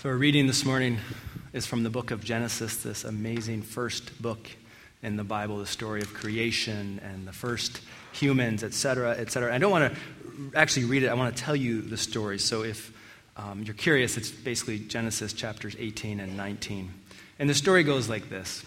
So, our reading this morning is from the book of Genesis, this amazing first book in the Bible, the story of creation and the first humans, etc., etc. I don't want to actually read it, I want to tell you the story. So, if um, you're curious, it's basically Genesis chapters 18 and 19. And the story goes like this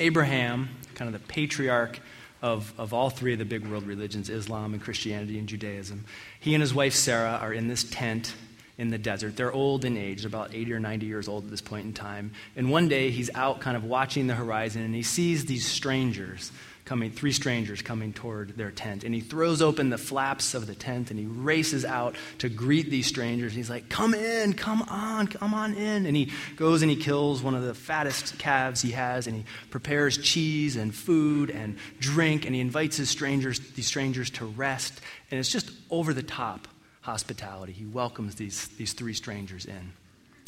Abraham, kind of the patriarch of, of all three of the big world religions Islam and Christianity and Judaism, he and his wife Sarah are in this tent in the desert. They're old in age, about 80 or 90 years old at this point in time. And one day he's out kind of watching the horizon and he sees these strangers coming, three strangers coming toward their tent. And he throws open the flaps of the tent and he races out to greet these strangers. He's like, Come in, come on, come on in. And he goes and he kills one of the fattest calves he has and he prepares cheese and food and drink and he invites his strangers, these strangers to rest. And it's just over the top hospitality. He welcomes these, these three strangers in.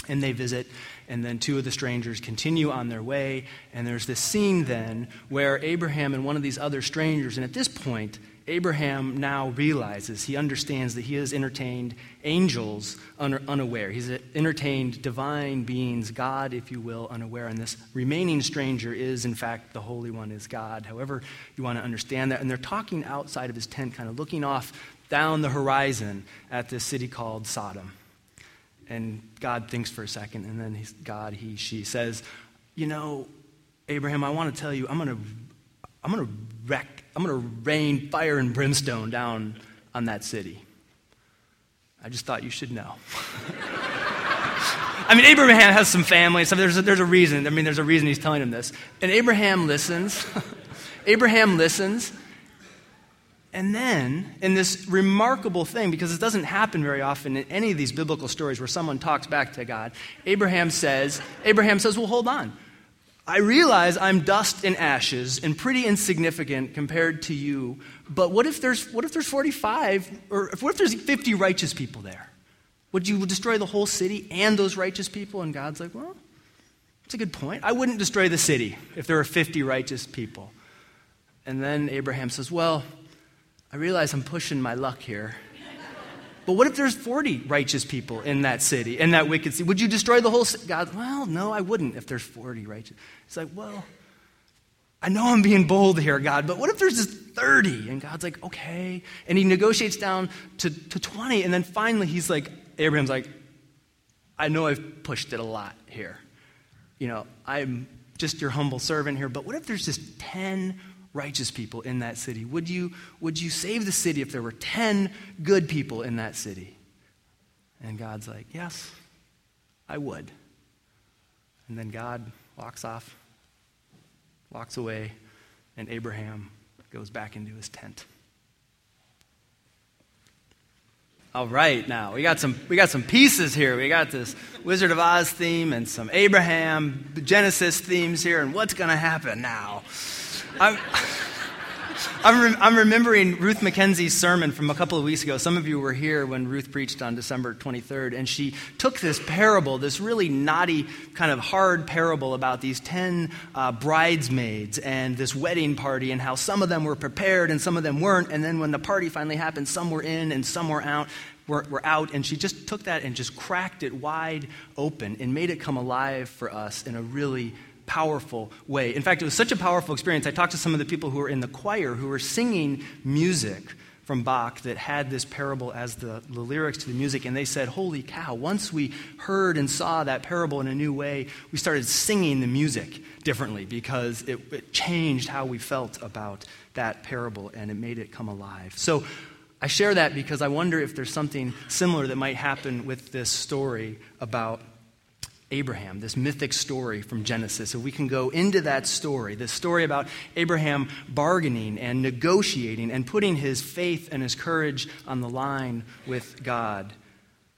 And they visit, and then two of the strangers continue on their way. And there's this scene then where Abraham and one of these other strangers, and at this point, Abraham now realizes, he understands that he has entertained angels unaware. He's entertained divine beings, God, if you will, unaware. And this remaining stranger is, in fact, the Holy One is God, however you want to understand that. And they're talking outside of his tent, kind of looking off down the horizon at this city called Sodom. And God thinks for a second, and then God, he, she says, You know, Abraham, I want to tell you, I'm going to I'm going to wreck, I'm going to rain fire and brimstone down on that city. I just thought you should know. I mean, Abraham has some family stuff. There's a, there's a reason. I mean, there's a reason he's telling him this. And Abraham listens. Abraham listens. And then, in this remarkable thing, because it doesn't happen very often in any of these biblical stories where someone talks back to God, Abraham says, Abraham says, Well, hold on. I realize I'm dust and ashes and pretty insignificant compared to you, but what if there's, what if there's 45 or what if there's 50 righteous people there? Would you destroy the whole city and those righteous people? And God's like, Well, that's a good point. I wouldn't destroy the city if there were 50 righteous people. And then Abraham says, Well, I realize I'm pushing my luck here. But what if there's 40 righteous people in that city, in that wicked city? Would you destroy the whole city? God, well, no, I wouldn't if there's 40 righteous. It's like, well, I know I'm being bold here, God, but what if there's just 30? And God's like, okay. And he negotiates down to, to 20. And then finally, he's like, Abraham's like, I know I've pushed it a lot here. You know, I'm just your humble servant here, but what if there's just 10 righteous people in that city? Would you, would you save the city if there were 10 good people in that city? And God's like, Yes, I would. And then God walks off, walks away, and Abraham goes back into his tent. All right, now we got some we got some pieces here. We got this Wizard of Oz theme and some Abraham Genesis themes here, and what's going to happen now? I'm, I'm, re- I'm, remembering Ruth McKenzie's sermon from a couple of weeks ago. Some of you were here when Ruth preached on December 23rd, and she took this parable, this really knotty, kind of hard parable about these 10 uh, bridesmaids and this wedding party, and how some of them were prepared and some of them weren't. And then when the party finally happened, some were in and some were out. Were, were out, and she just took that and just cracked it wide open and made it come alive for us in a really powerful way. In fact, it was such a powerful experience. I talked to some of the people who were in the choir who were singing music from Bach that had this parable as the, the lyrics to the music, and they said, Holy cow, once we heard and saw that parable in a new way, we started singing the music differently because it, it changed how we felt about that parable and it made it come alive. So, I share that because I wonder if there's something similar that might happen with this story about Abraham, this mythic story from Genesis. If we can go into that story, this story about Abraham bargaining and negotiating and putting his faith and his courage on the line with God,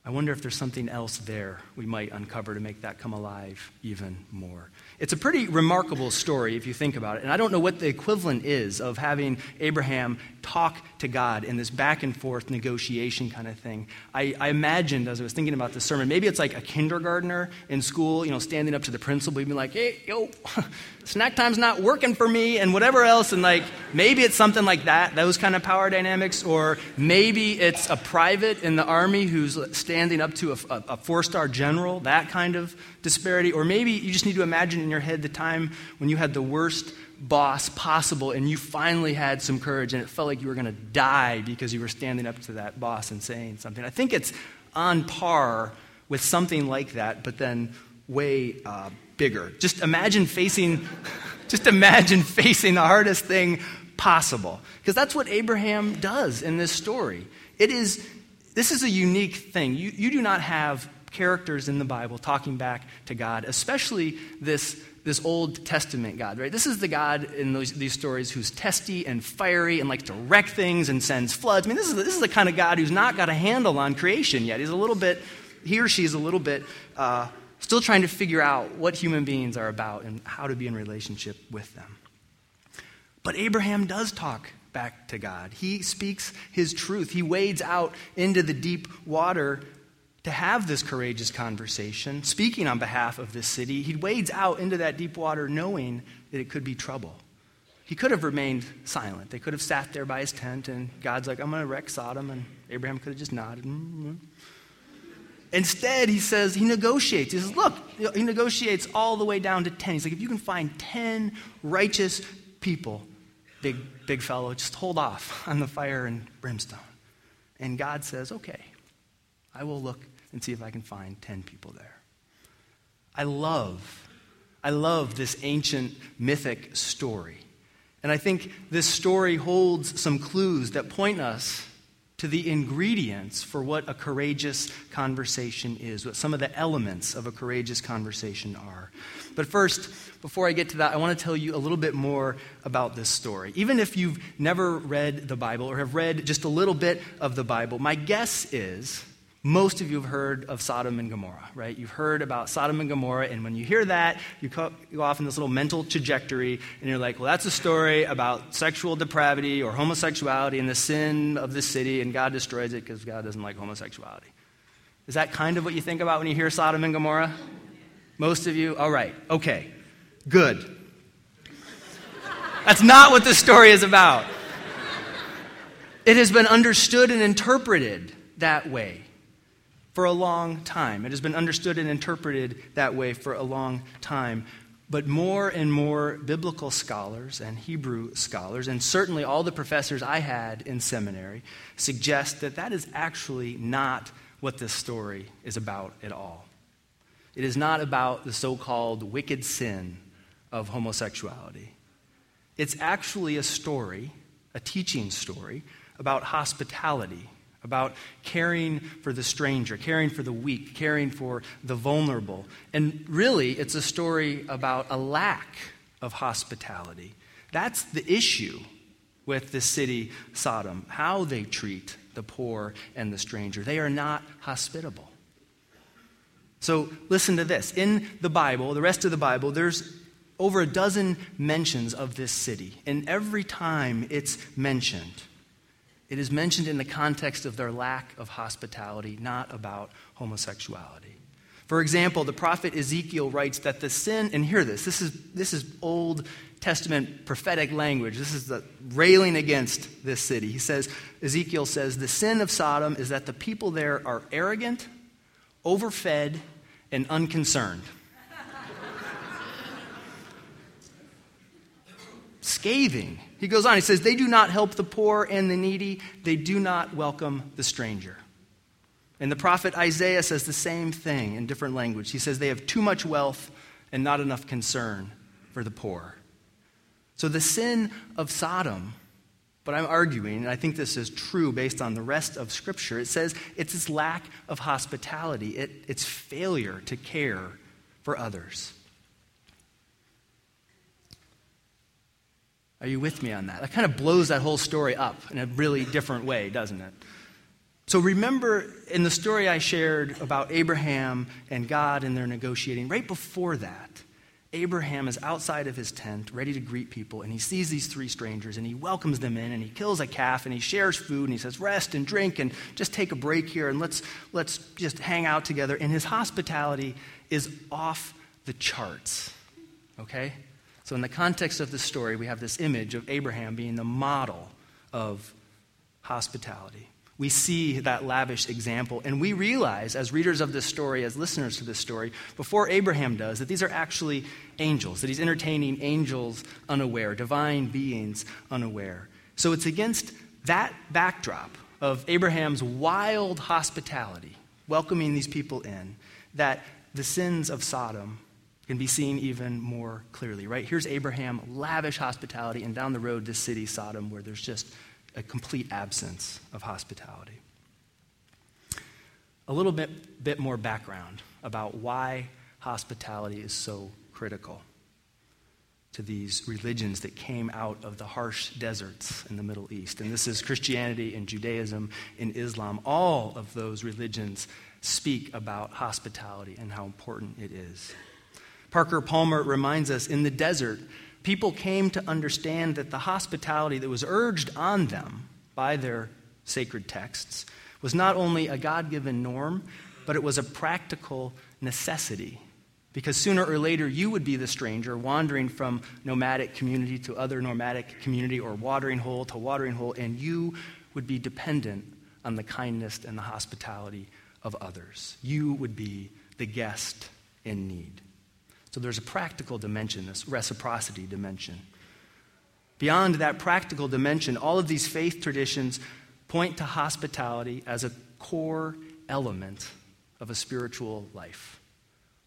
I wonder if there's something else there we might uncover to make that come alive even more. It's a pretty remarkable story if you think about it. And I don't know what the equivalent is of having Abraham talk to God in this back and forth negotiation kind of thing. I, I imagined as I was thinking about this sermon, maybe it's like a kindergartner in school, you know, standing up to the principal, being like, hey, yo, snack time's not working for me, and whatever else. And like, maybe it's something like that, those kind of power dynamics. Or maybe it's a private in the army who's standing up to a, a, a four star general that kind of disparity. Or maybe you just need to imagine in your head the time when you had the worst boss possible and you finally had some courage and it felt like you were going to die because you were standing up to that boss and saying something. I think it's on par with something like that, but then way uh, bigger. Just imagine facing, just imagine facing the hardest thing possible. Because that's what Abraham does in this story. It is, this is a unique thing. You, you do not have characters in the Bible talking back to God, especially this, this Old Testament God, right? This is the God in those, these stories who's testy and fiery and likes to wreck things and sends floods. I mean, this is, this is the kind of God who's not got a handle on creation yet. He's a little bit, he or she is a little bit uh, still trying to figure out what human beings are about and how to be in relationship with them. But Abraham does talk back to God. He speaks his truth. He wades out into the deep water to have this courageous conversation, speaking on behalf of this city. He wades out into that deep water knowing that it could be trouble. He could have remained silent. They could have sat there by his tent, and God's like, I'm going to wreck Sodom. And Abraham could have just nodded. Mm-hmm. Instead, he says, he negotiates. He says, Look, he negotiates all the way down to 10. He's like, If you can find 10 righteous people, big, big fellow, just hold off on the fire and brimstone. And God says, Okay, I will look and see if I can find 10 people there. I love, I love this ancient mythic story. And I think this story holds some clues that point us to the ingredients for what a courageous conversation is, what some of the elements of a courageous conversation are. But first, before I get to that, I want to tell you a little bit more about this story. Even if you've never read the Bible or have read just a little bit of the Bible, my guess is most of you have heard of Sodom and Gomorrah, right? You've heard about Sodom and Gomorrah, and when you hear that, you go off in this little mental trajectory, and you're like, well, that's a story about sexual depravity or homosexuality and the sin of the city, and God destroys it because God doesn't like homosexuality. Is that kind of what you think about when you hear Sodom and Gomorrah? Most of you? All right, okay, good. That's not what this story is about. It has been understood and interpreted that way for a long time. It has been understood and interpreted that way for a long time. But more and more biblical scholars and Hebrew scholars, and certainly all the professors I had in seminary, suggest that that is actually not what this story is about at all. It is not about the so called wicked sin of homosexuality. It's actually a story, a teaching story, about hospitality about caring for the stranger, caring for the weak, caring for the vulnerable. And really, it's a story about a lack of hospitality. That's the issue with the city, Sodom, how they treat the poor and the stranger. They are not hospitable. So, listen to this. In the Bible, the rest of the Bible, there's over a dozen mentions of this city. And every time it's mentioned, it is mentioned in the context of their lack of hospitality, not about homosexuality. For example, the prophet Ezekiel writes that the sin, and hear this, this is, this is Old Testament prophetic language. This is the railing against this city. He says, Ezekiel says, the sin of Sodom is that the people there are arrogant, overfed, and unconcerned. Scathing he goes on, he says, They do not help the poor and the needy, they do not welcome the stranger. And the prophet Isaiah says the same thing in different language. He says they have too much wealth and not enough concern for the poor. So the sin of Sodom, but I'm arguing, and I think this is true based on the rest of Scripture, it says it's this lack of hospitality, it, its failure to care for others. Are you with me on that? That kind of blows that whole story up in a really different way, doesn't it? So remember in the story I shared about Abraham and God and their negotiating, right before that, Abraham is outside of his tent, ready to greet people, and he sees these three strangers and he welcomes them in and he kills a calf and he shares food and he says, Rest and drink and just take a break here and let's, let's just hang out together. And his hospitality is off the charts. Okay? So, in the context of this story, we have this image of Abraham being the model of hospitality. we see that lavish example, and we realize, as readers of this story, as listeners to this story, before Abraham does, that these are actually angels, that he's entertaining angels unaware, divine beings unaware. So it's against that backdrop of Abraham's wild hospitality, welcoming these people in, that the sins of Sodom can be seen even more clearly, right? Here's Abraham, lavish hospitality, and down the road, this city, Sodom, where there's just a complete absence of hospitality. A little bit, bit more background about why hospitality is so critical to these religions that came out of the harsh deserts in the Middle East. And this is Christianity and Judaism and Islam. All of those religions speak about hospitality and how important it is. Parker Palmer reminds us in the desert, people came to understand that the hospitality that was urged on them by their sacred texts was not only a God given norm, but it was a practical necessity. Because sooner or later, you would be the stranger wandering from nomadic community to other nomadic community or watering hole to watering hole, and you would be dependent on the kindness and the hospitality of others. You would be the guest in need. So there's a practical dimension, this reciprocity dimension. Beyond that practical dimension, all of these faith traditions point to hospitality as a core element of a spiritual life.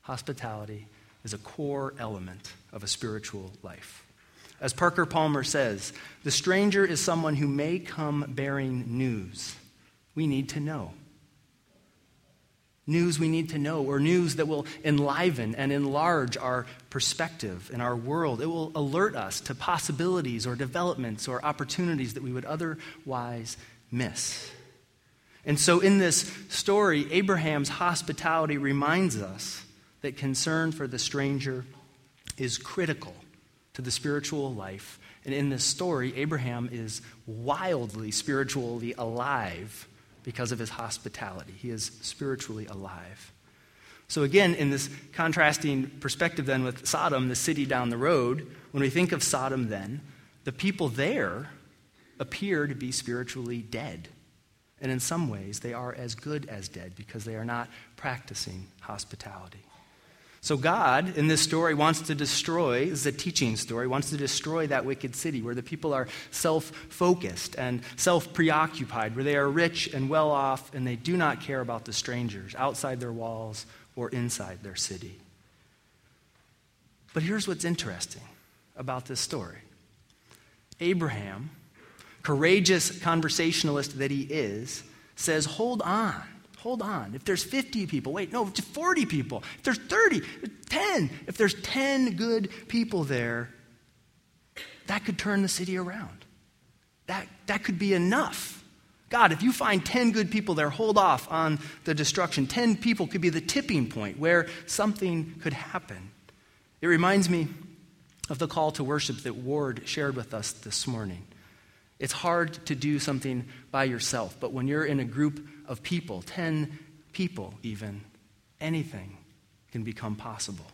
Hospitality is a core element of a spiritual life. As Parker Palmer says, the stranger is someone who may come bearing news. We need to know news we need to know, or news that will enliven and enlarge our perspective in our world. It will alert us to possibilities or developments or opportunities that we would otherwise miss. And so, in this story, Abraham's hospitality reminds us that concern for the stranger is critical to the spiritual life. And in this story, Abraham is wildly spiritually alive because of his hospitality. He is spiritually alive. So, again, in this contrasting perspective, then, with Sodom, the city down the road, when we think of Sodom, then, the people there appear to be spiritually dead. And in some ways, they are as good as dead because they are not practicing hospitality. So, God, in this story, wants to destroy, this is a teaching story, wants to destroy that wicked city where the people are self focused and self preoccupied, where they are rich and well off and they do not care about the strangers outside their walls or inside their city. But here's what's interesting about this story Abraham, courageous conversationalist that he is, says, Hold on. Hold on. If there's 50 people, wait, no, 40 people. If there's 30, 10. If there's 10 good people there, that could turn the city around. That, that could be enough. God, if you find 10 good people there, hold off on the destruction. 10 people could be the tipping point where something could happen. It reminds me of the call to worship that Ward shared with us this morning. It's hard to do something by yourself, but when you're in a group of people, 10 people even, anything can become possible.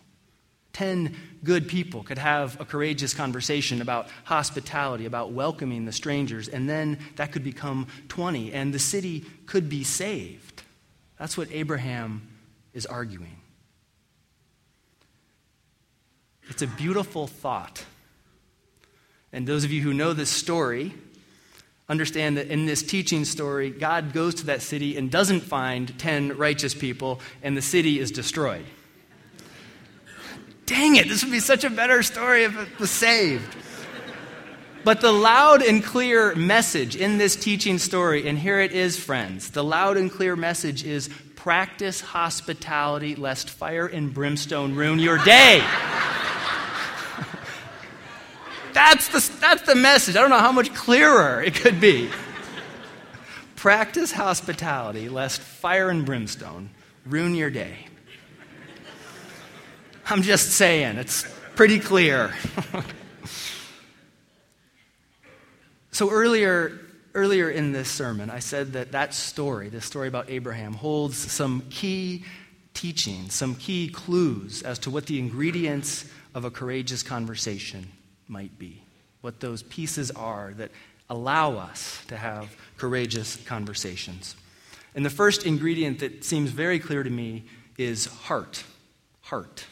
10 good people could have a courageous conversation about hospitality, about welcoming the strangers, and then that could become 20, and the city could be saved. That's what Abraham is arguing. It's a beautiful thought. And those of you who know this story, understand that in this teaching story, God goes to that city and doesn't find 10 righteous people, and the city is destroyed. Dang it, this would be such a better story if it was saved. But the loud and clear message in this teaching story, and here it is, friends the loud and clear message is practice hospitality lest fire and brimstone ruin your day. That's the, that's the message. I don't know how much clearer it could be. Practice hospitality, lest fire and brimstone ruin your day. I'm just saying, it's pretty clear. so earlier, earlier in this sermon, I said that that story, this story about Abraham, holds some key teachings, some key clues as to what the ingredients of a courageous conversation might be, what those pieces are that allow us to have courageous conversations. And the first ingredient that seems very clear to me is heart. Heart.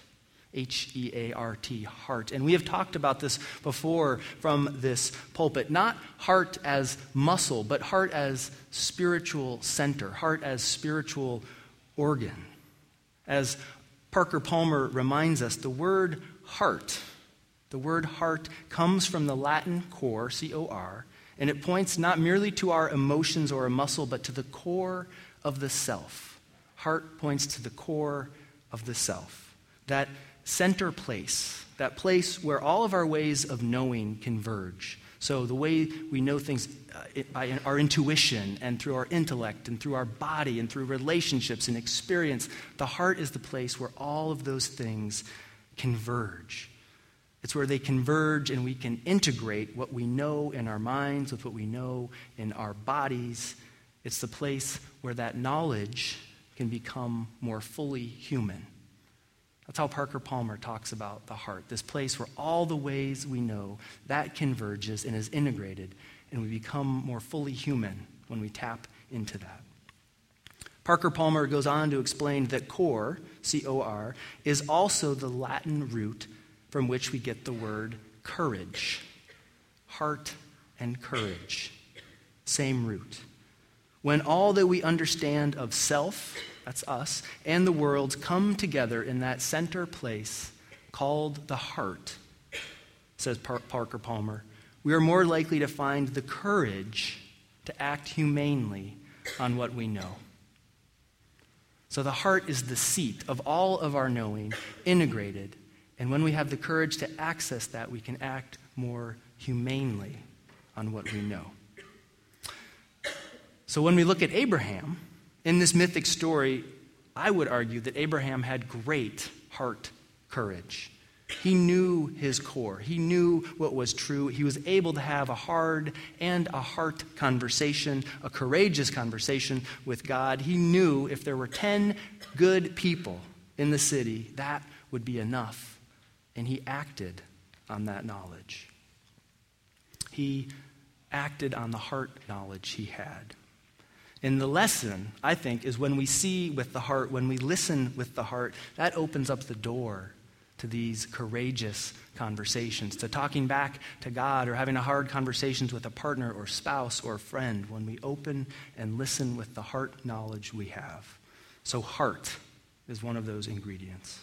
H E A R T, heart. And we have talked about this before from this pulpit. Not heart as muscle, but heart as spiritual center, heart as spiritual organ. As Parker Palmer reminds us, the word heart, the word heart comes from the Latin cor, C O R, and it points not merely to our emotions or a muscle, but to the core of the self. Heart points to the core of the self. That center place, that place where all of our ways of knowing converge. So, the way we know things uh, by our intuition and through our intellect and through our body and through relationships and experience, the heart is the place where all of those things converge. It's where they converge and we can integrate what we know in our minds with what we know in our bodies. It's the place where that knowledge can become more fully human. That's how Parker Palmer talks about the heart, this place where all the ways we know that converges and is integrated, and we become more fully human when we tap into that. Parker Palmer goes on to explain that cor, C O R, is also the Latin root from which we get the word courage. Heart and courage. Same root. When all that we understand of self that's us, and the world come together in that center place called the heart, says Parker Palmer, we are more likely to find the courage to act humanely on what we know. So the heart is the seat of all of our knowing, integrated. And when we have the courage to access that, we can act more humanely on what we know. So when we look at Abraham, in this mythic story, I would argue that Abraham had great heart courage. He knew his core. He knew what was true. He was able to have a hard and a heart conversation, a courageous conversation with God. He knew if there were 10 good people in the city, that would be enough. And he acted on that knowledge. He acted on the heart knowledge he had. And the lesson, I think, is when we see with the heart, when we listen with the heart, that opens up the door to these courageous conversations, to talking back to God or having a hard conversations with a partner or spouse or friend when we open and listen with the heart knowledge we have. So, heart is one of those ingredients.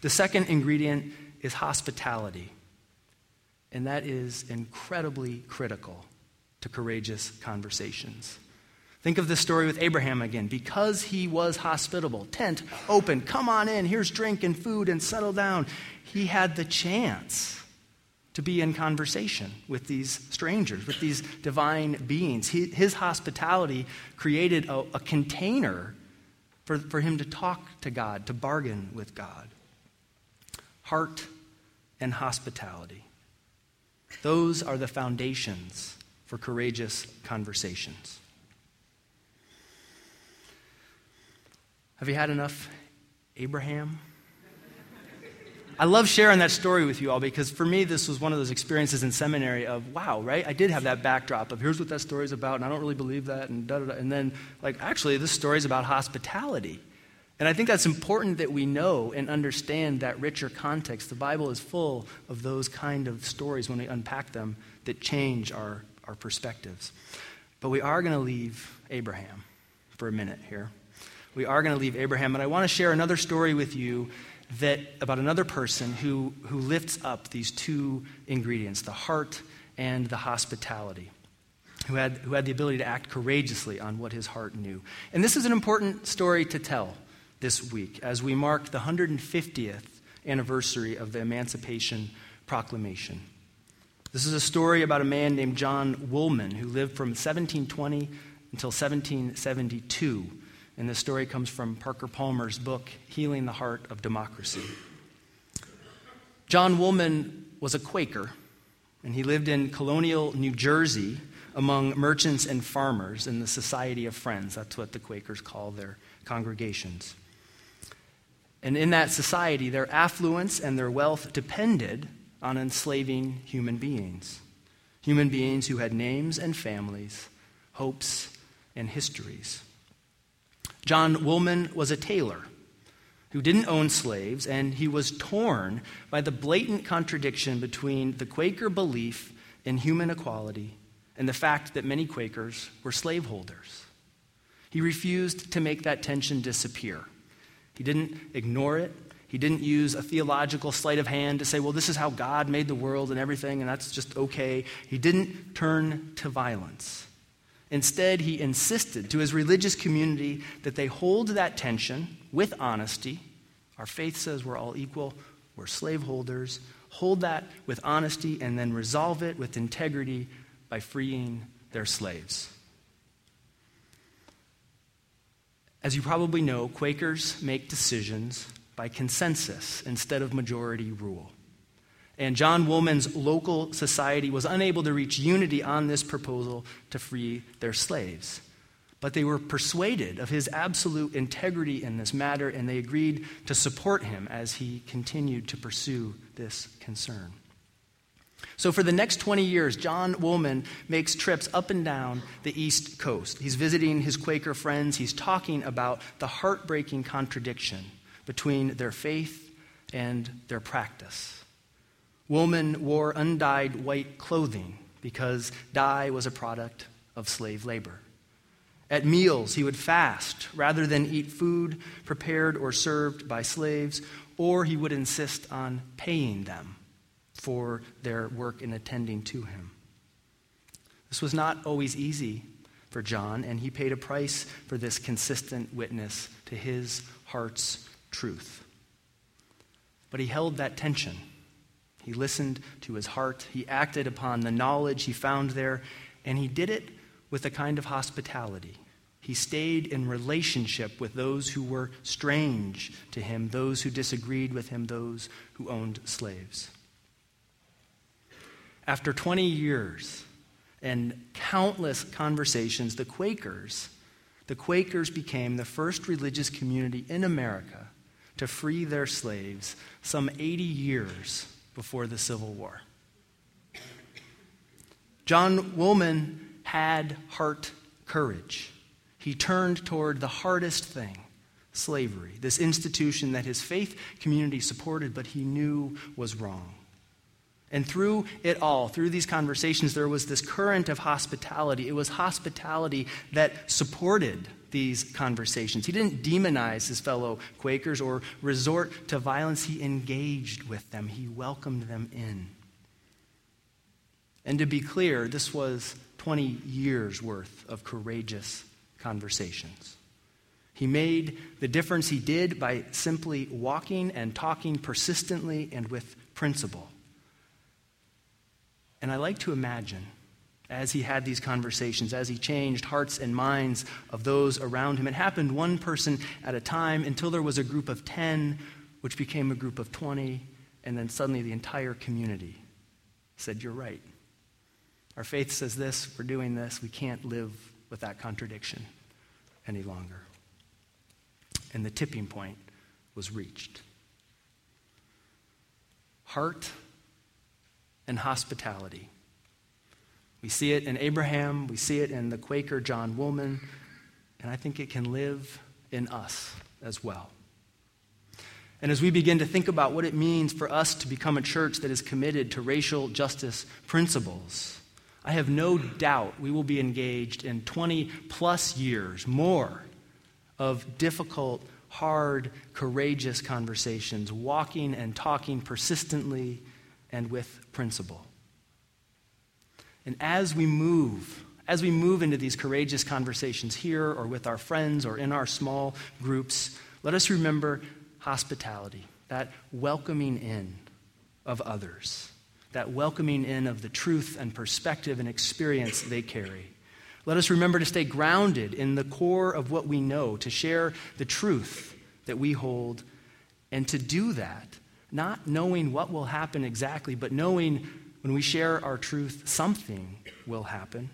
The second ingredient is hospitality, and that is incredibly critical to courageous conversations. Think of the story with Abraham again. Because he was hospitable, tent open, come on in, here's drink and food, and settle down. He had the chance to be in conversation with these strangers, with these divine beings. He, his hospitality created a, a container for, for him to talk to God, to bargain with God. Heart and hospitality. Those are the foundations for courageous conversations. Have you had enough Abraham? I love sharing that story with you all because for me, this was one of those experiences in seminary of, wow, right? I did have that backdrop of here's what that story's about, and I don't really believe that, and da da da. And then, like, actually, this story's about hospitality. And I think that's important that we know and understand that richer context. The Bible is full of those kind of stories when we unpack them that change our, our perspectives. But we are going to leave Abraham for a minute here we are going to leave Abraham. But I want to share another story with you that about another person who, who lifts up these two ingredients the heart and the hospitality, who had, who had the ability to act courageously on what his heart knew. And this is an important story to tell this week as we mark the 150th anniversary of the Emancipation Proclamation. This is a story about a man named John Woolman who lived from 1720 until 1772 and this story comes from Parker Palmer's book, Healing the Heart of Democracy. John Woolman was a Quaker, and he lived in colonial New Jersey among merchants and farmers in the Society of Friends. That's what the Quakers call their congregations. And in that society, their affluence and their wealth depended on enslaving human beings. human beings who had names and families, hopes and histories. John Woolman was a tailor who didn't own slaves, and he was torn by the blatant contradiction between the Quaker belief in human equality and the fact that many Quakers were slaveholders. He refused to make that tension disappear. He didn't ignore it. He didn't use a theological sleight of hand to say, well, this is how God made the world and everything, and that's just okay. He didn't turn to violence. Instead, he insisted to his religious community that they hold that tension with honesty. Our faith says we're all equal, we're slaveholders. Hold that with honesty and then resolve it with integrity by freeing their slaves. As you probably know, Quakers make decisions by consensus instead of majority rule. And John Woolman's local society was unable to reach unity on this proposal to free their slaves. But they were persuaded of his absolute integrity in this matter, and they agreed to support him as he continued to pursue this concern. So, for the next 20 years, John Woolman makes trips up and down the East Coast. He's visiting his Quaker friends, he's talking about the heartbreaking contradiction between their faith and their practice. Woolman wore undyed white clothing because dye was a product of slave labor. At meals, he would fast rather than eat food prepared or served by slaves, or he would insist on paying them for their work in attending to him. This was not always easy for John, and he paid a price for this consistent witness to his heart's truth. But he held that tension he listened to his heart. He acted upon the knowledge he found there, and he did it with a kind of hospitality. He stayed in relationship with those who were strange to him, those who disagreed with him, those who owned slaves. After 20 years and countless conversations, the Quakers, the Quakers became the first religious community in America to free their slaves some 80 years before the Civil War. John Woolman had heart courage. He turned toward the hardest thing slavery, this institution that his faith community supported, but he knew was wrong. And through it all, through these conversations, there was this current of hospitality. It was hospitality that supported these conversations. He didn't demonize his fellow Quakers or resort to violence. He engaged with them, he welcomed them in. And to be clear, this was 20 years worth of courageous conversations. He made the difference he did by simply walking and talking persistently and with principle. And I like to imagine as he had these conversations, as he changed hearts and minds of those around him. It happened one person at a time until there was a group of 10, which became a group of 20, and then suddenly the entire community said, You're right. Our faith says this, we're doing this, we can't live with that contradiction any longer. And the tipping point was reached. Heart and hospitality we see it in Abraham, we see it in the Quaker John Woolman, and I think it can live in us as well. And as we begin to think about what it means for us to become a church that is committed to racial justice principles, I have no doubt we will be engaged in 20 plus years more of difficult, hard, courageous conversations, walking and talking persistently and with principle. And as we move, as we move into these courageous conversations here or with our friends or in our small groups, let us remember hospitality, that welcoming in of others, that welcoming in of the truth and perspective and experience they carry. Let us remember to stay grounded in the core of what we know, to share the truth that we hold, and to do that, not knowing what will happen exactly, but knowing when we share our truth, something will happen.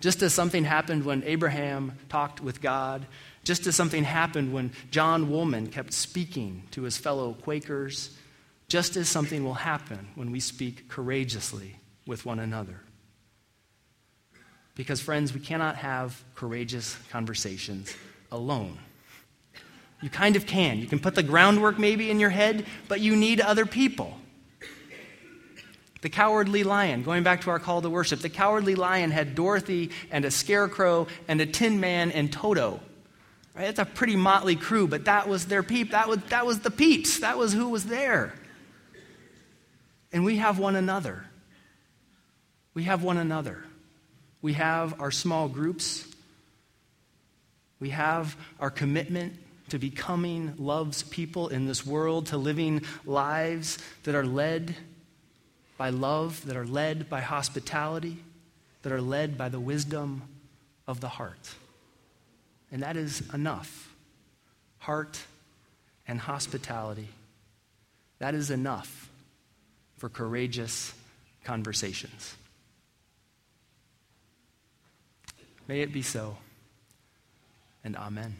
Just as something happened when Abraham talked with God, just as something happened when John Woolman kept speaking to his fellow Quakers, just as something will happen when we speak courageously with one another. Because, friends, we cannot have courageous conversations alone. You kind of can. You can put the groundwork maybe in your head, but you need other people. The cowardly lion, going back to our call to worship, the cowardly lion had Dorothy and a scarecrow and a tin man and Toto. Right? That's a pretty motley crew, but that was their peep. That was, that was the peeps. That was who was there. And we have one another. We have one another. We have our small groups. We have our commitment to becoming love's people in this world, to living lives that are led by love, that are led by hospitality, that are led by the wisdom of the heart. And that is enough. Heart and hospitality. That is enough for courageous conversations. May it be so, and amen.